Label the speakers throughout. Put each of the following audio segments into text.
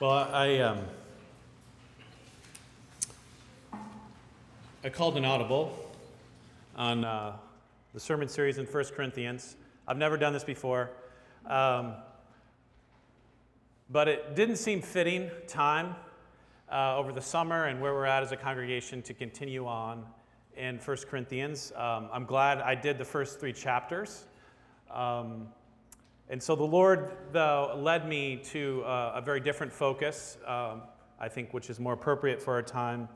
Speaker 1: Well, I, um, I called an audible on uh, the sermon series in 1 Corinthians. I've never done this before, um, but it didn't seem fitting time uh, over the summer and where we're at as a congregation to continue on in 1 Corinthians. Um, I'm glad I did the first three chapters. Um, and so the Lord, though, led me to uh, a very different focus, um, I think, which is more appropriate for our time,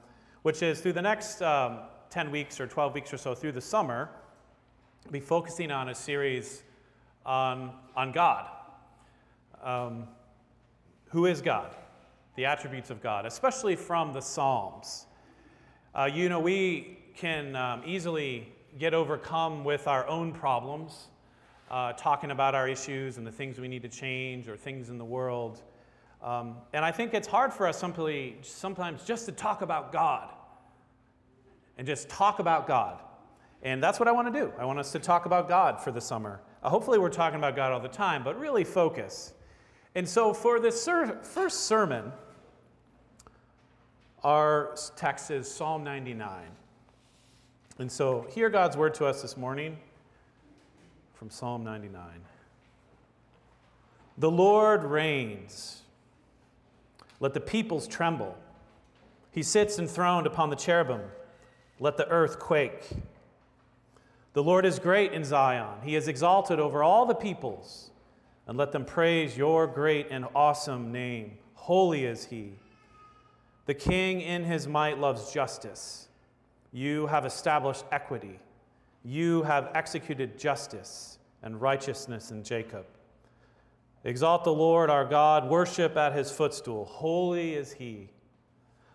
Speaker 1: which is through the next um, 10 weeks or 12 weeks or so through the summer, be focusing on a series on, on God. Um, who is God? The attributes of God, especially from the Psalms. Uh, you know, we can um, easily get overcome with our own problems uh, talking about our issues and the things we need to change or things in the world. Um, and I think it's hard for us simply, sometimes just to talk about God and just talk about God. And that's what I want to do. I want us to talk about God for the summer. Uh, hopefully, we're talking about God all the time, but really focus. And so, for this ser- first sermon, our text is Psalm 99. And so, hear God's word to us this morning from Psalm 99. The Lord reigns. Let the peoples tremble. He sits enthroned upon the cherubim. Let the earth quake. The Lord is great in Zion. He is exalted over all the peoples. And let them praise your great and awesome name. Holy is he. The king in his might loves justice. You have established equity. You have executed justice and righteousness in Jacob. Exalt the Lord our God, worship at his footstool. Holy is he.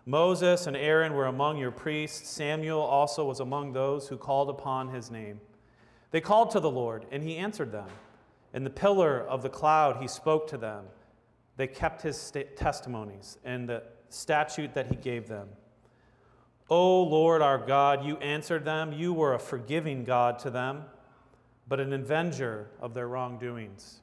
Speaker 1: Moses and Aaron were among your priests. Samuel also was among those who called upon his name. They called to the Lord, and he answered them. In the pillar of the cloud, he spoke to them. They kept his testimonies and the statute that he gave them. O Lord our God, you answered them. You were a forgiving God to them but an avenger of their wrongdoings.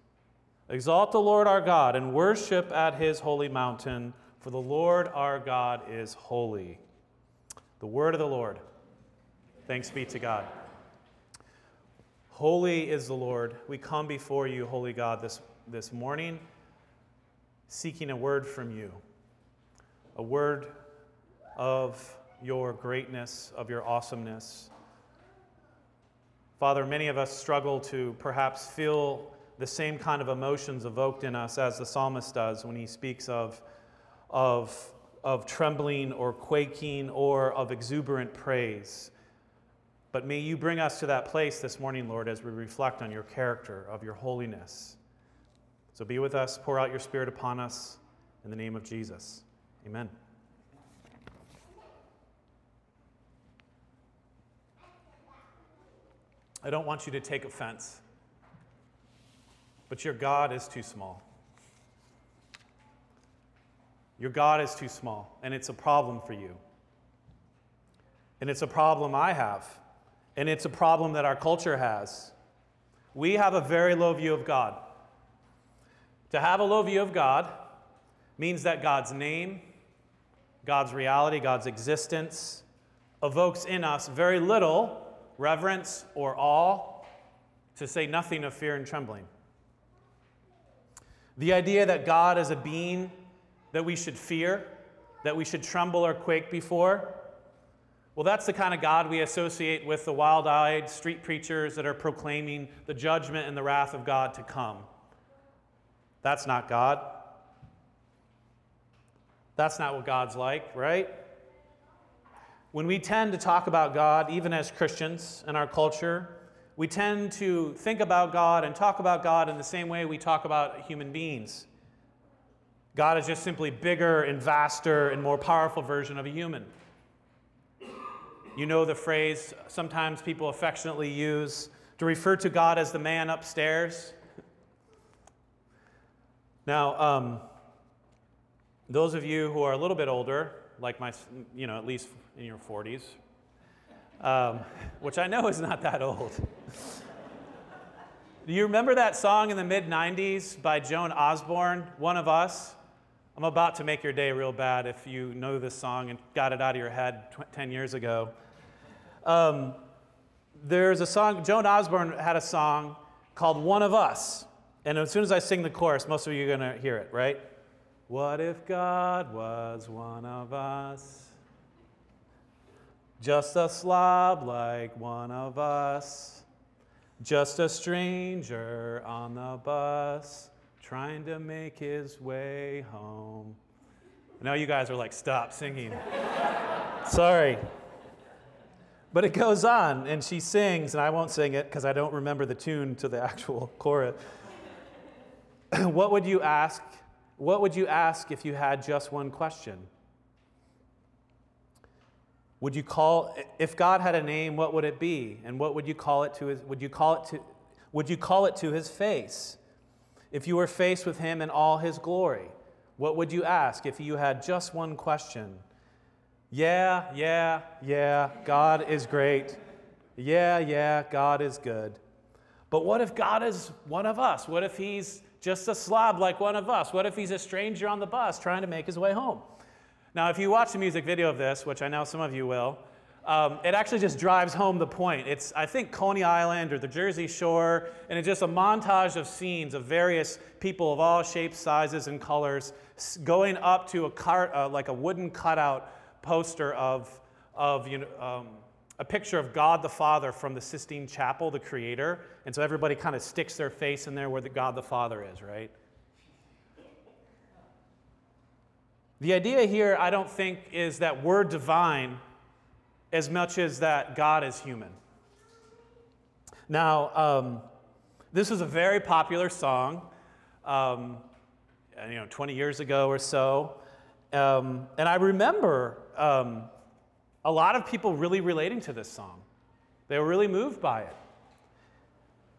Speaker 1: Exalt the Lord our God and worship at his holy mountain, for the Lord our God is holy. The word of the Lord. Thanks be to God. Holy is the Lord. We come before you, holy God, this, this morning, seeking a word from you, a word of your greatness, of your awesomeness Father, many of us struggle to perhaps feel the same kind of emotions evoked in us as the psalmist does when he speaks of, of, of trembling or quaking or of exuberant praise. But may you bring us to that place this morning, Lord, as we reflect on your character, of your holiness. So be with us, pour out your Spirit upon us in the name of Jesus. Amen. I don't want you to take offense, but your God is too small. Your God is too small, and it's a problem for you. And it's a problem I have, and it's a problem that our culture has. We have a very low view of God. To have a low view of God means that God's name, God's reality, God's existence evokes in us very little reverence, or awe, to say nothing of fear and trembling. The idea that God is a being that we should fear, that we should tremble or quake before, well, that's the kind of God we associate with the wild eyed street preachers that are proclaiming the judgment and the wrath of God to come. That's not God. That's not what God's like, right? When we tend to talk about God, even as Christians in our culture, we tend to think about God and talk about God in the same way we talk about human beings. God is just simply bigger and vaster and more powerful version of a human. You know the phrase sometimes people affectionately use to refer to God as the man upstairs. Now, um, those of you who are a little bit older like my, you know, at least in your 40s, um, which I know is not that old. Do you remember that song in the mid 90s by Joan Osborne, One of Us? I'm about to make your day real bad if you know this song and got it out of your head tw- 10 years ago. Um, there's a song, Joan Osborne had a song called One of Us. And as soon as I sing the chorus, most of you are going to hear it, right? What if God was one of us? Just a slob like one of us. Just a stranger on the bus trying to make his way home. Now you guys are like, stop singing. Sorry. But it goes on, and she sings, and I won't sing it because I don't remember the tune to the actual chorus. what would you ask? What would you ask if you had just one question? Would you call if God had a name, what would it be? And what would you call it to his would you call it to would you call it to his face? If you were faced with him in all his glory, what would you ask if you had just one question? Yeah, yeah, yeah, God is great. Yeah, yeah, God is good. But what if God is one of us? What if he's just a slob like one of us? What if he's a stranger on the bus trying to make his way home? Now, if you watch the music video of this, which I know some of you will, um, it actually just drives home the point. It's, I think, Coney Island or the Jersey Shore, and it's just a montage of scenes of various people of all shapes, sizes, and colors going up to a cart, uh, like a wooden cutout poster of, of you know, um, a picture of God the Father from the Sistine Chapel, the creator. And so everybody kind of sticks their face in there where the God the Father is, right? The idea here, I don't think, is that we're divine as much as that God is human. Now, um, this was a very popular song, um, you know, 20 years ago or so. Um, and I remember um, a lot of people really relating to this song. They were really moved by it.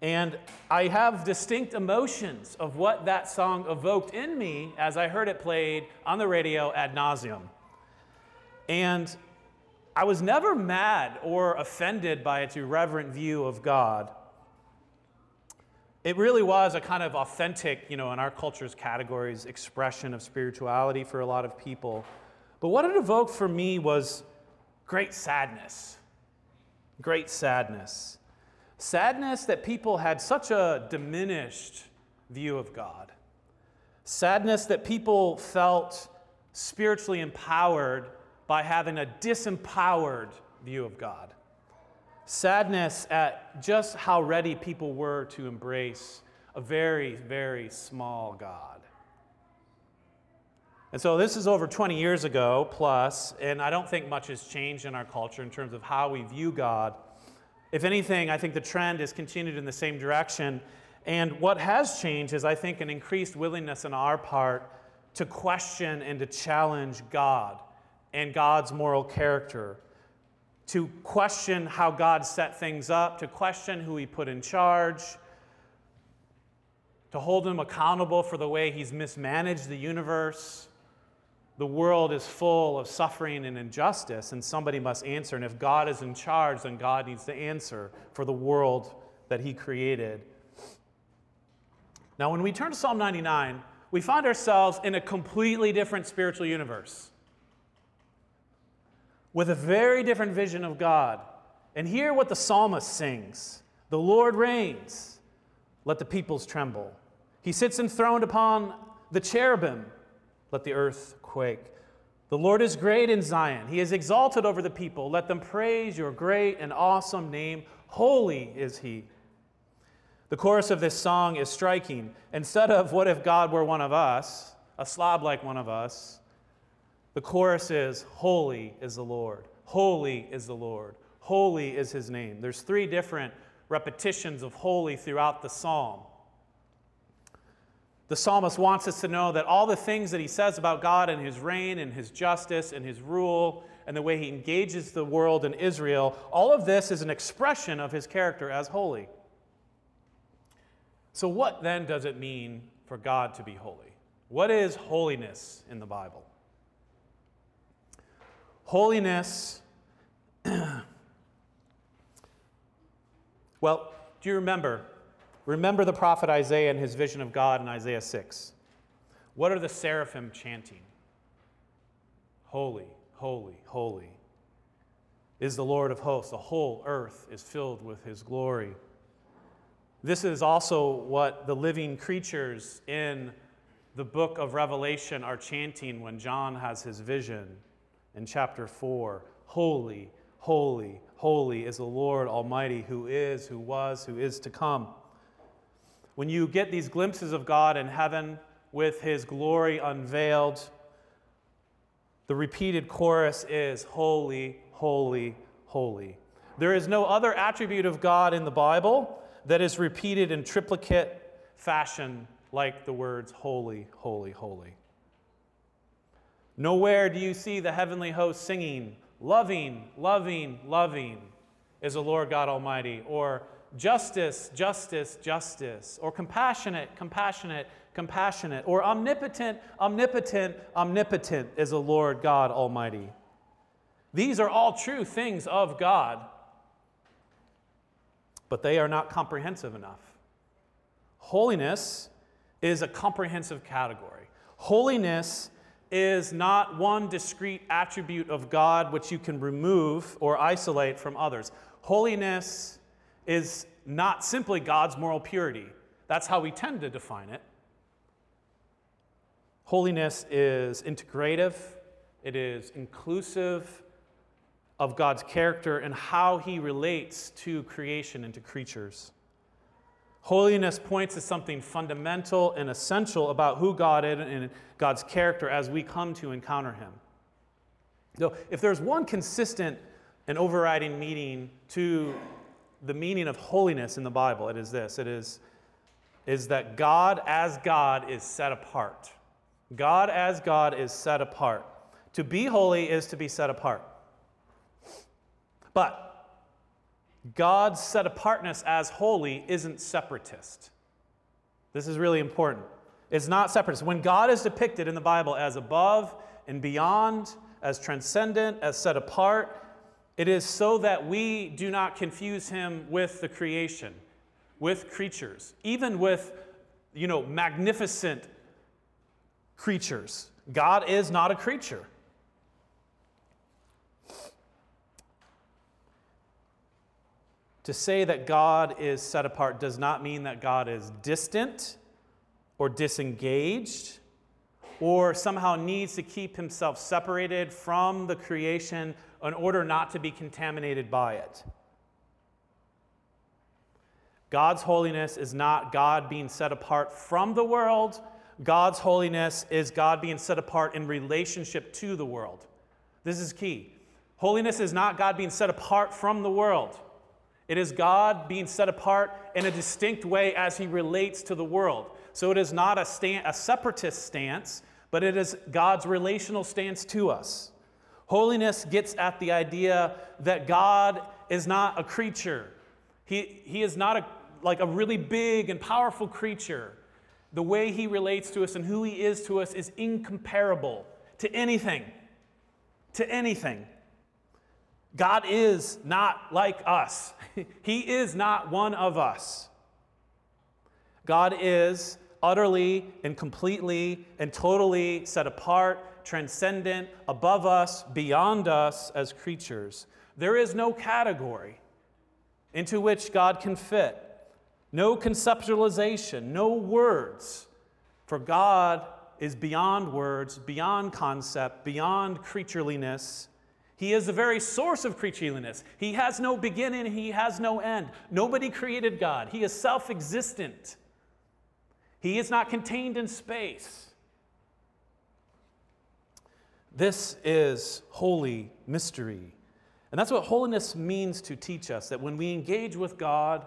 Speaker 1: And I have distinct emotions of what that song evoked in me as I heard it played on the radio ad nauseum. And I was never mad or offended by its irreverent view of God. It really was a kind of authentic, you know, in our culture's categories, expression of spirituality for a lot of people. But what it evoked for me was great sadness. Great sadness. Sadness that people had such a diminished view of God. Sadness that people felt spiritually empowered by having a disempowered view of God. Sadness at just how ready people were to embrace a very, very small God. And so this is over 20 years ago plus, and I don't think much has changed in our culture in terms of how we view God. If anything, I think the trend has continued in the same direction. And what has changed is, I think, an increased willingness on our part to question and to challenge God and God's moral character, to question how God set things up, to question who He put in charge, to hold Him accountable for the way He's mismanaged the universe the world is full of suffering and injustice, and somebody must answer. And if God is in charge, then God needs to answer for the world that He created. Now, when we turn to Psalm 99, we find ourselves in a completely different spiritual universe with a very different vision of God. And hear what the psalmist sings The Lord reigns, let the peoples tremble. He sits enthroned upon the cherubim, let the earth quake. The Lord is great in Zion. He is exalted over the people. Let them praise your great and awesome name. Holy is he. The chorus of this song is striking. Instead of, What if God were one of us, a slob like one of us, the chorus is, Holy is the Lord. Holy is the Lord. Holy is his name. There's three different repetitions of holy throughout the psalm. The psalmist wants us to know that all the things that he says about God and his reign and his justice and his rule and the way he engages the world and Israel, all of this is an expression of his character as holy. So, what then does it mean for God to be holy? What is holiness in the Bible? Holiness, well, do you remember Remember the prophet Isaiah and his vision of God in Isaiah 6. What are the seraphim chanting? Holy, holy, holy is the Lord of hosts. The whole earth is filled with his glory. This is also what the living creatures in the book of Revelation are chanting when John has his vision in chapter 4 Holy, holy, holy is the Lord Almighty, who is, who was, who is to come. When you get these glimpses of God in heaven with his glory unveiled, the repeated chorus is Holy, holy, holy. There is no other attribute of God in the Bible that is repeated in triplicate fashion like the words holy, holy, holy. Nowhere do you see the heavenly host singing, loving, loving, loving is the Lord God Almighty, or justice, justice, justice, or compassionate, compassionate, compassionate, or omnipotent, omnipotent, omnipotent is the Lord God Almighty. These are all true things of God, but they are not comprehensive enough. Holiness is a comprehensive category. Holiness is not one discrete attribute of God which you can remove or isolate from others. Holiness is not simply God's moral purity. That's how we tend to define it. Holiness is integrative, it is inclusive of God's character and how he relates to creation and to creatures. Holiness points to something fundamental and essential about who God is and God's character as we come to encounter him. So, if there's one consistent and overriding meaning to the meaning of holiness in the Bible, it is this it is, is that God as God is set apart. God as God is set apart. To be holy is to be set apart. But God's set apartness as holy isn't separatist. This is really important. It's not separatist. When God is depicted in the Bible as above and beyond, as transcendent, as set apart, it is so that we do not confuse him with the creation, with creatures, even with, you know, magnificent creatures. God is not a creature. To say that God is set apart does not mean that God is distant or disengaged or somehow needs to keep himself separated from the creation in order not to be contaminated by it. God's holiness is not God being set apart from the world. God's holiness is God being set apart in relationship to the world. This is key. Holiness is not God being set apart from the world. It is God being set apart in a distinct way as he relates to the world. So it is not a, a separatist stance, but it is God's relational stance to us. Holiness gets at the idea that God is not a creature. He, he is not a, like a really big and powerful creature. The way he relates to us and who he is to us is incomparable to anything. To anything. God is not like us, He is not one of us. God is utterly and completely and totally set apart, transcendent, above us, beyond us as creatures. There is no category into which God can fit, no conceptualization, no words. For God is beyond words, beyond concept, beyond creatureliness. He is the very source of creatureliness. He has no beginning, he has no end. Nobody created God. He is self existent. He is not contained in space. This is holy mystery. And that's what holiness means to teach us that when we engage with God,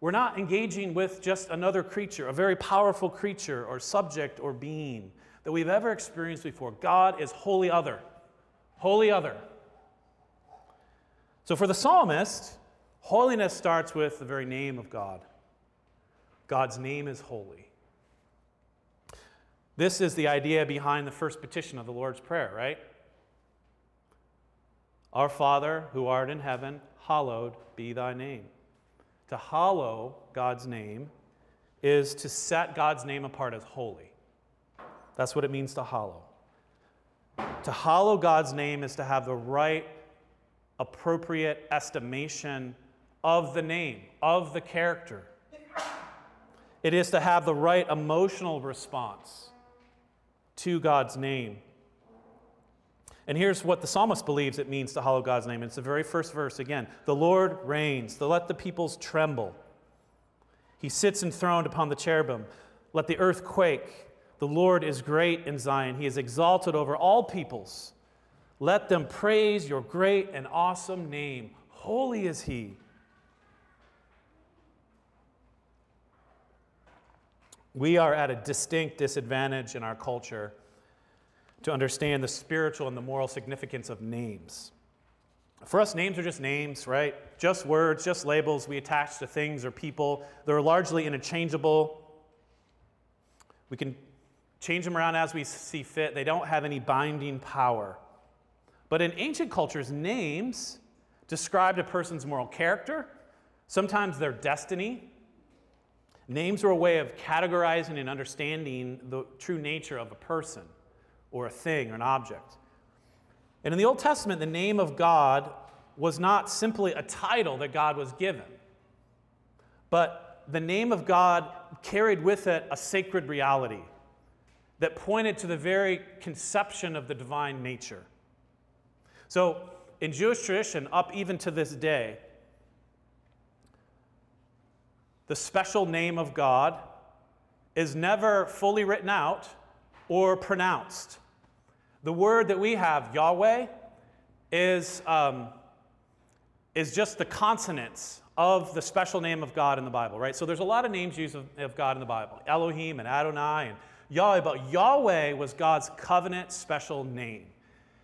Speaker 1: we're not engaging with just another creature, a very powerful creature or subject or being that we've ever experienced before. God is wholly other. Wholly other. So for the psalmist, holiness starts with the very name of God. God's name is holy. This is the idea behind the first petition of the Lord's Prayer, right? Our Father, who art in heaven, hallowed be thy name. To hallow God's name is to set God's name apart as holy. That's what it means to hallow. To hallow God's name is to have the right, appropriate estimation of the name, of the character. It is to have the right emotional response to God's name. And here's what the psalmist believes it means to hallow God's name. It's the very first verse again. The Lord reigns, to let the peoples tremble. He sits enthroned upon the cherubim. Let the earth quake. The Lord is great in Zion. He is exalted over all peoples. Let them praise your great and awesome name. Holy is he. We are at a distinct disadvantage in our culture to understand the spiritual and the moral significance of names. For us, names are just names, right? Just words, just labels we attach to things or people. They're largely interchangeable. We can change them around as we see fit. They don't have any binding power. But in ancient cultures, names described a person's moral character, sometimes their destiny. Names were a way of categorizing and understanding the true nature of a person or a thing or an object. And in the Old Testament, the name of God was not simply a title that God was given, but the name of God carried with it a sacred reality that pointed to the very conception of the divine nature. So, in Jewish tradition, up even to this day, the special name of God is never fully written out or pronounced. The word that we have, Yahweh, is, um, is just the consonants of the special name of God in the Bible, right? So there's a lot of names used of, of God in the Bible Elohim and Adonai and Yahweh, but Yahweh was God's covenant special name.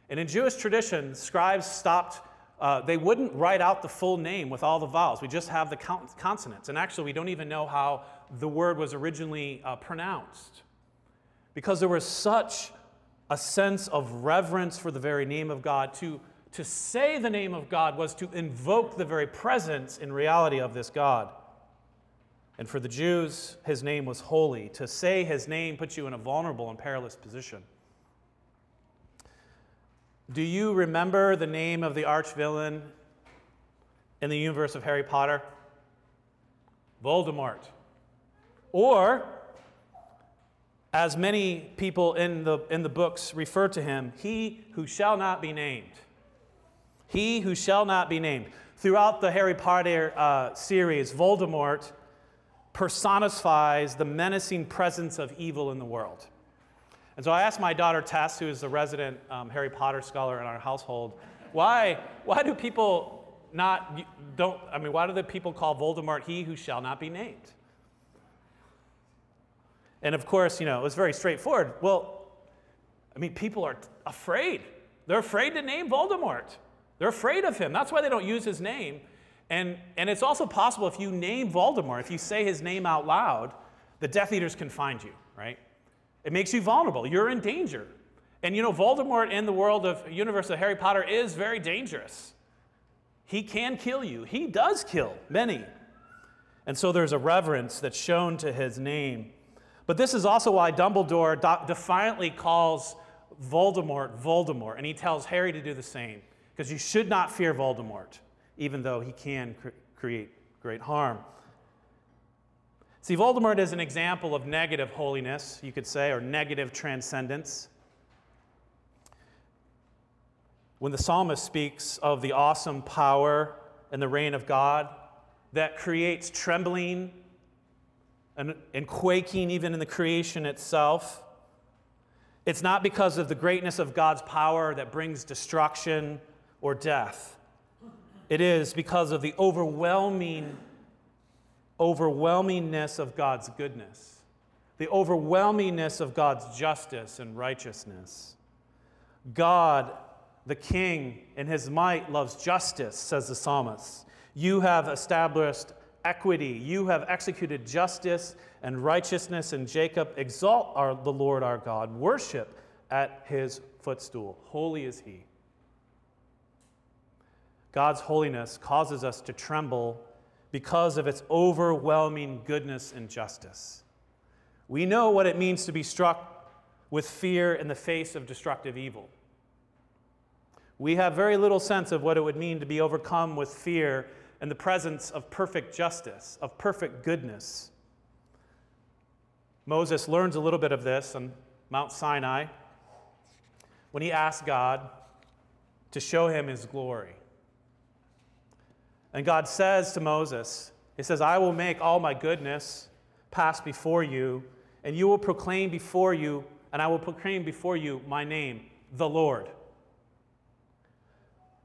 Speaker 1: And in Jewish tradition, scribes stopped, uh, they wouldn't write out the full name with all the vowels. We just have the consonants. And actually, we don't even know how the word was originally uh, pronounced. Because there was such a sense of reverence for the very name of God. To, to say the name of God was to invoke the very presence in reality of this God. And for the Jews, his name was holy. To say his name puts you in a vulnerable and perilous position. Do you remember the name of the arch villain in the universe of Harry Potter? Voldemort. Or as many people in the, in the books refer to him, he who shall not be named. He who shall not be named. Throughout the Harry Potter uh, series, Voldemort personifies the menacing presence of evil in the world. And so I asked my daughter Tess, who is a resident um, Harry Potter scholar in our household, why, why do people not, don't, I mean, why do the people call Voldemort he who shall not be named? And of course, you know, it was very straightforward. Well, I mean, people are afraid. They're afraid to name Voldemort. They're afraid of him. That's why they don't use his name. And, and it's also possible if you name Voldemort, if you say his name out loud, the Death Eaters can find you, right? It makes you vulnerable. You're in danger. And you know, Voldemort in the world of universe of Harry Potter is very dangerous. He can kill you. He does kill many. And so there's a reverence that's shown to his name. But this is also why Dumbledore defiantly calls Voldemort Voldemort, and he tells Harry to do the same, because you should not fear Voldemort, even though he can cre- create great harm. See, Voldemort is an example of negative holiness, you could say, or negative transcendence. When the psalmist speaks of the awesome power and the reign of God that creates trembling and, and quaking even in the creation itself. It's not because of the greatness of God's power that brings destruction or death. It is because of the overwhelming, overwhelmingness of God's goodness, the overwhelmingness of God's justice and righteousness. God, the King, in his might loves justice, says the psalmist. You have established equity. You have executed justice and righteousness, and Jacob exalt our, the Lord our God. Worship at his footstool. Holy is he. God's holiness causes us to tremble because of its overwhelming goodness and justice. We know what it means to be struck with fear in the face of destructive evil. We have very little sense of what it would mean to be overcome with fear in the presence of perfect justice, of perfect goodness. Moses learns a little bit of this on Mount Sinai when he asks God to show him his glory. And God says to Moses, He says, I will make all my goodness pass before you, and you will proclaim before you, and I will proclaim before you my name, the Lord.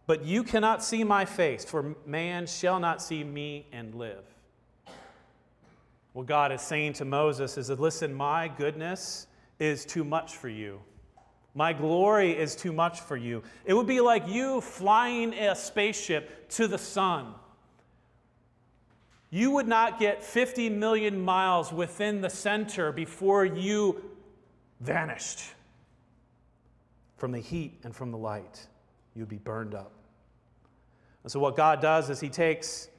Speaker 1: But you cannot see my face, for man shall not see me and live. What God is saying to Moses is that, listen, my goodness is too much for you. My glory is too much for you. It would be like you flying a spaceship to the sun. You would not get 50 million miles within the center before you vanished from the heat and from the light. You'd be burned up. And so, what God does is He takes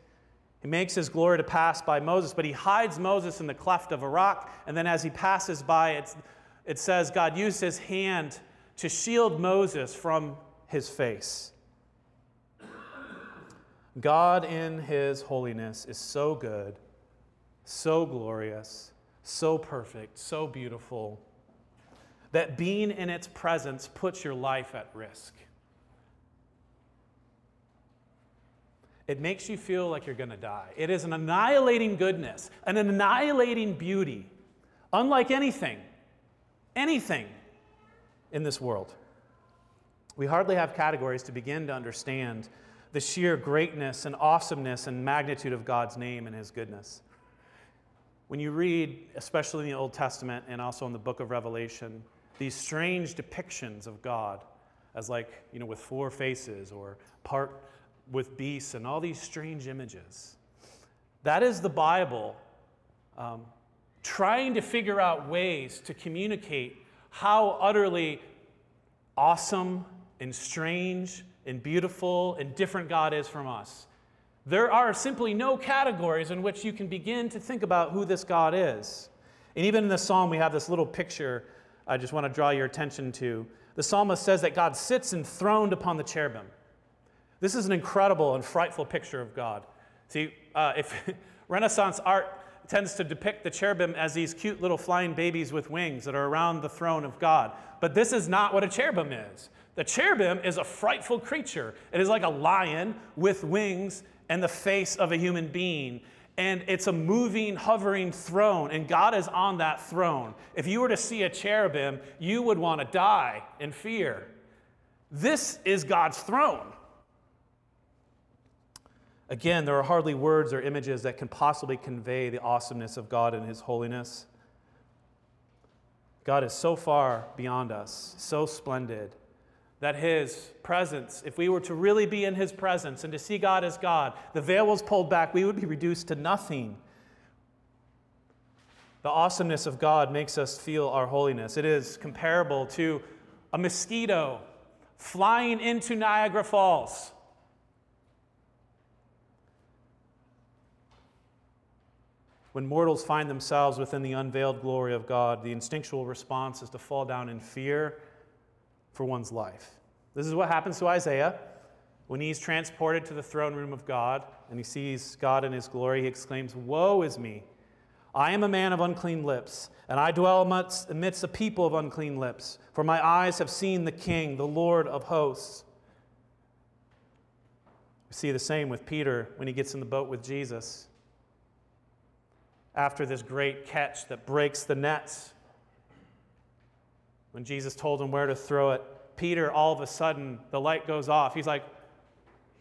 Speaker 1: he makes his glory to pass by Moses, but he hides Moses in the cleft of a rock. And then as he passes by, it's, it says God used his hand to shield Moses from his face. God in his holiness is so good, so glorious, so perfect, so beautiful, that being in its presence puts your life at risk. It makes you feel like you're going to die. It is an annihilating goodness, an annihilating beauty, unlike anything, anything in this world. We hardly have categories to begin to understand the sheer greatness and awesomeness and magnitude of God's name and His goodness. When you read, especially in the Old Testament and also in the book of Revelation, these strange depictions of God as like, you know, with four faces or part with beasts and all these strange images. That is the Bible um, trying to figure out ways to communicate how utterly awesome and strange and beautiful and different God is from us. There are simply no categories in which you can begin to think about who this God is. And even in the psalm, we have this little picture I just want to draw your attention to. The psalmist says that God sits enthroned upon the cherubim. This is an incredible and frightful picture of God. See, uh, if Renaissance art tends to depict the cherubim as these cute little flying babies with wings that are around the throne of God. But this is not what a cherubim is. The cherubim is a frightful creature. It is like a lion with wings and the face of a human being. And it's a moving, hovering throne, and God is on that throne. If you were to see a cherubim, you would want to die in fear. This is God's throne. Again, there are hardly words or images that can possibly convey the awesomeness of God and His holiness. God is so far beyond us, so splendid, that His presence, if we were to really be in His presence and to see God as God, the veil was pulled back, we would be reduced to nothing. The awesomeness of God makes us feel our holiness. It is comparable to a mosquito flying into Niagara Falls. When mortals find themselves within the unveiled glory of God, the instinctual response is to fall down in fear for one's life. This is what happens to Isaiah. When he's transported to the throne room of God and he sees God in his glory, he exclaims, Woe is me! I am a man of unclean lips, and I dwell amidst, a people of unclean lips, for my eyes have seen the King, the Lord of hosts. We see the same with Peter when he gets in the boat with Jesus after this great catch that breaks the nets. When Jesus told him where to throw it, Peter, all of a sudden, the light goes off. He's like,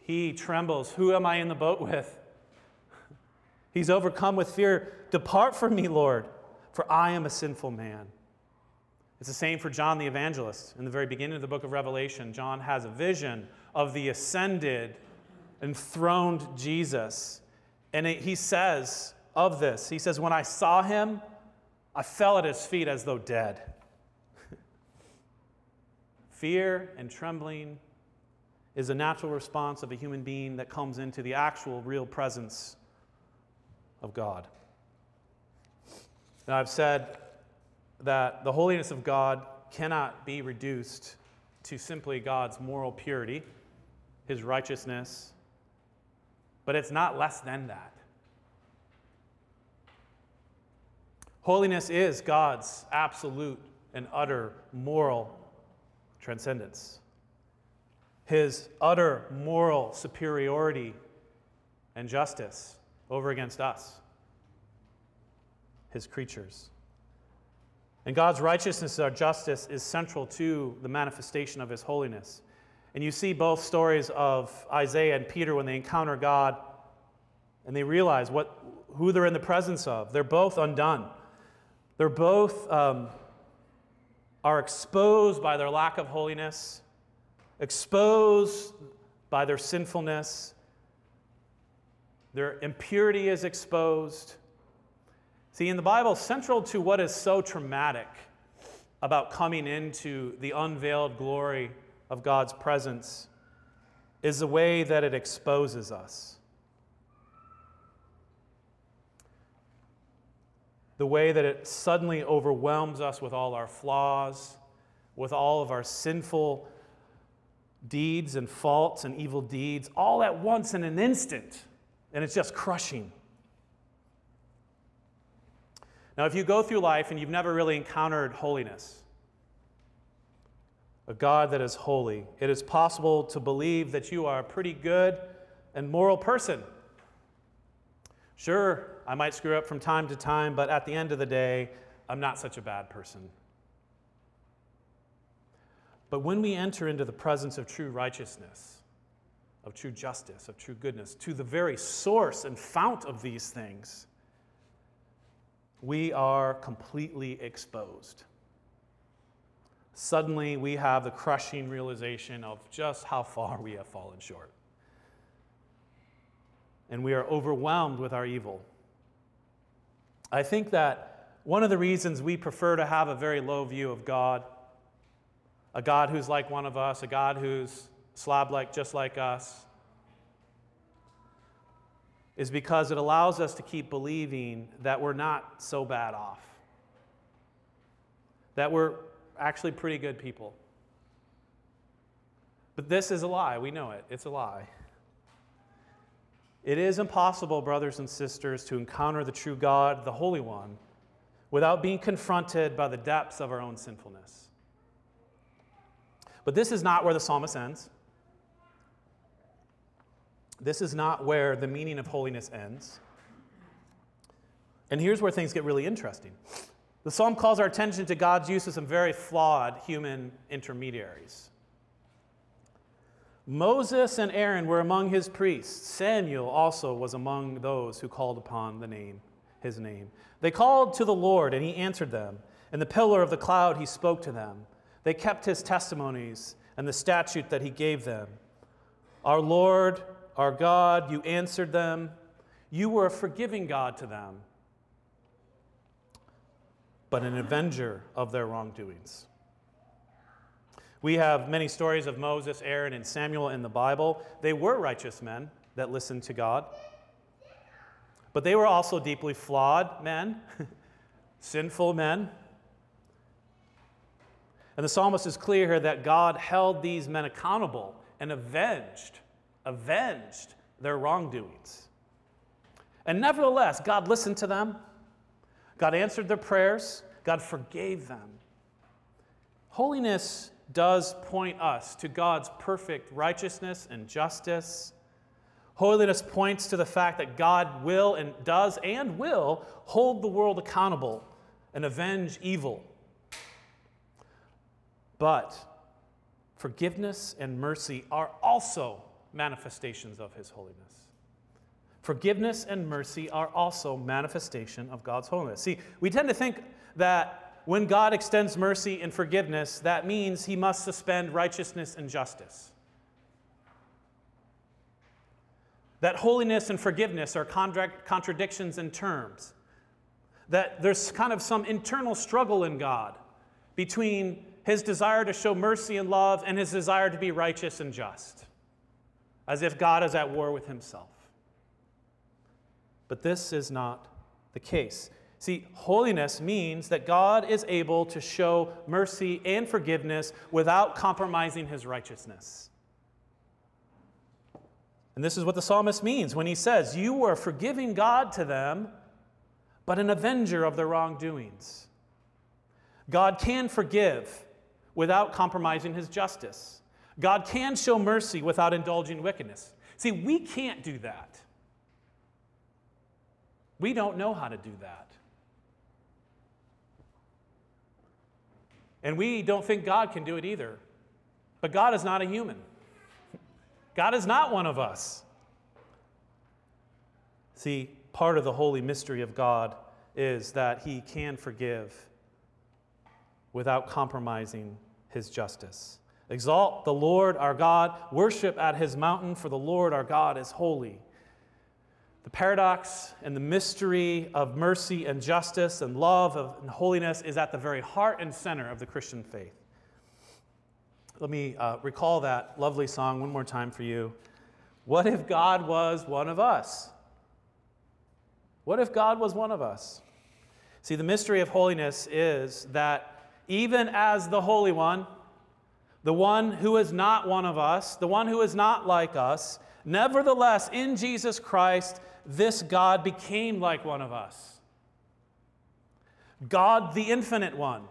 Speaker 1: he trembles. Who am I in the boat with? He's overcome with fear. Depart from me, Lord, for I am a sinful man. It's the same for John the evangelist. In the very beginning of the book of Revelation, John has a vision of the ascended, enthroned Jesus. And he says, of this. He says, When I saw him, I fell at his feet as though dead. Fear and trembling is a natural response of a human being that comes into the actual, real presence of God. Now, I've said that the holiness of God cannot be reduced to simply God's moral purity, his righteousness, but it's not less than that. Holiness is God's absolute and utter moral transcendence, his utter moral superiority and justice over against us, his creatures. And God's righteousness our justice is central to the manifestation of his holiness. And you see both stories of Isaiah and Peter when they encounter God and they realize what, who they're in the presence of. They're both undone. They're both um, are exposed by their lack of holiness, exposed by their sinfulness. Their impurity is exposed. See, in the Bible, central to what is so traumatic about coming into the unveiled glory of God's presence is the way that it exposes us. The way that it suddenly overwhelms us with all our flaws, with all of our sinful deeds and faults and evil deeds, all at once in an instant. And it's just crushing. Now, if you go through life and you've never really encountered holiness, a God that is holy, it is possible to believe that you are a pretty good and moral person. Sure, I might screw up from time to time, but at the end of the day, I'm not such a bad person. But when we enter into the presence of true righteousness, of true justice, of true goodness, to the very source and fount of these things, we are completely exposed. Suddenly, we have the crushing realization of just how far we have fallen short. And we are overwhelmed with our evil. I think that one of the reasons we prefer to have a very low view of God, a God who's like one of us, a God who's slab like just like us, is because it allows us to keep believing that we're not so bad off, that we're actually pretty good people. But this is a lie. We know it. It's a lie. It is impossible, brothers and sisters, to encounter the true God, the Holy One, without being confronted by the depths of our own sinfulness. But this is not where the psalmist ends. This is not where the meaning of holiness ends. And here's where things get really interesting. The psalm calls our attention to God's use of some very flawed human intermediaries. Moses and Aaron were among his priests. Samuel also was among those who called upon the name, his name. They called to the Lord, and he answered them. In the pillar of the cloud, he spoke to them. They kept his testimonies and the statute that he gave them. Our Lord our God, you answered them. You were a forgiving God to them, but an avenger of their wrongdoings. We have many stories of Moses, Aaron, and Samuel in the Bible. They were righteous men that listened to God, but they were also deeply flawed men, sinful men. And the psalmist is clear here that God held these men accountable and avenged avenged their wrongdoings. And nevertheless, God listened to them, God answered their prayers, God forgave them. Holiness does point us to God's perfect righteousness and justice. Holiness points to the fact that God will and does and will hold the world accountable and avenge evil. But forgiveness and mercy are also manifestations of his holiness. Forgiveness and mercy are also manifestation of God's holiness. See, we tend to think that when God extends mercy and forgiveness, that means he must suspend righteousness and justice. That holiness and forgiveness are contradictions in terms. That there's kind of some internal struggle in God between his desire to show mercy and love and his desire to be righteous and just as if God is at war with himself. But this is not the case. See, holiness means that God is able to show mercy and forgiveness without compromising his righteousness. And this is what the psalmist means when he says, You were forgiving God to them, but an avenger of their wrongdoings. God can forgive without compromising his justice. God can show mercy without indulging wickedness. See, we can't do that. We don't know how to do that. And we don't think God can do it either. But God is not a human, God is not one of us. See, part of the holy mystery of God is that He can forgive without compromising His justice. Exalt the Lord our God, worship at His mountain, for the Lord our God is holy. The paradox and the mystery of mercy and justice and love and holiness is at the very heart and center of the Christian faith. Let me uh, recall that lovely song one more time for you. What if God was one of us? What if God was one of us? See, the mystery of holiness is that even as the Holy One, the one who is not one of us, the one who is not like us, nevertheless, in Jesus Christ, this God became like one of us. God, the infinite one,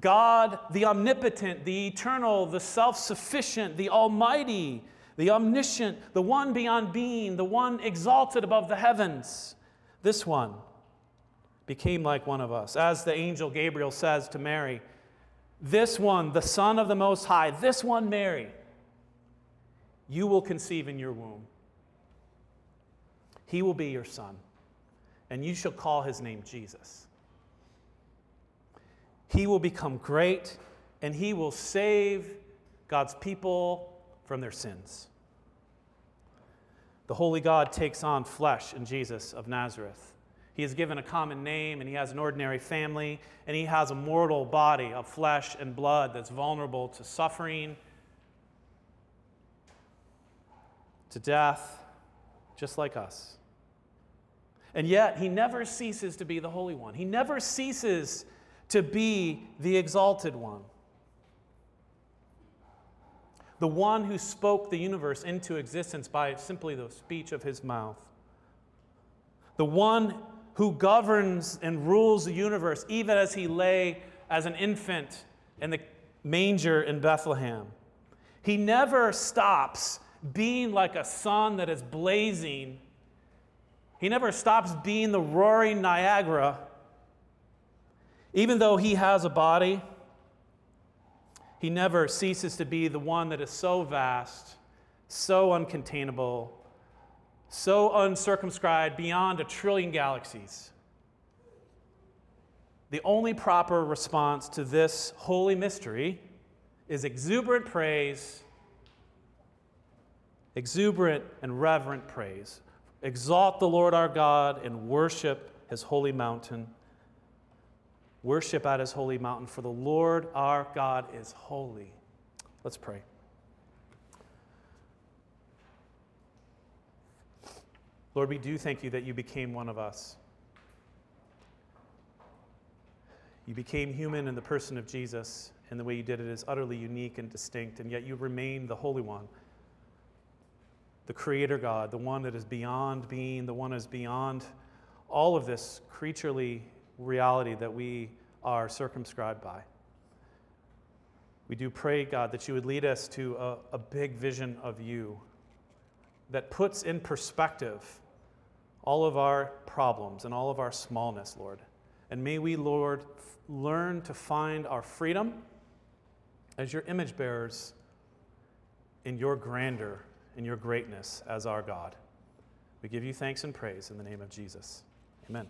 Speaker 1: God, the omnipotent, the eternal, the self sufficient, the almighty, the omniscient, the one beyond being, the one exalted above the heavens. This one became like one of us. As the angel Gabriel says to Mary, this one, the Son of the Most High, this one, Mary, you will conceive in your womb he will be your son, and you shall call his name Jesus. He will become great, and he will save God's people from their sins. The Holy God takes on flesh in Jesus of Nazareth. He is given a common name, and he has an ordinary family, and he has a mortal body of flesh and blood that's vulnerable to suffering, to death, just like us. And yet, he never ceases to be the Holy One. He never ceases to be the exalted one. The one who spoke the universe into existence by simply the speech of his mouth. The one who governs and rules the universe even as he lay as an infant in the manger in Bethlehem. He never stops being like a sun that is blazing he never stops being the roaring Niagara. Even though he has a body, he never ceases to be the one that is so vast, so uncontainable, so uncircumscribed beyond a trillion galaxies. The only proper response to this holy mystery is exuberant praise, exuberant and reverent praise. Exalt the Lord our God and worship his holy mountain. Worship at his holy mountain, for the Lord our God is holy. Let's pray. Lord, we do thank you that you became one of us. You became human in the person of Jesus, and the way you did it is utterly unique and distinct, and yet you remain the Holy One the Creator God, the one that is beyond being, the one that is beyond all of this creaturely reality that we are circumscribed by. We do pray, God, that you would lead us to a, a big vision of you that puts in perspective all of our problems and all of our smallness, Lord. And may we, Lord, f- learn to find our freedom as your image bearers in your grandeur in your greatness as our God. We give you thanks and praise in the name of Jesus. Amen.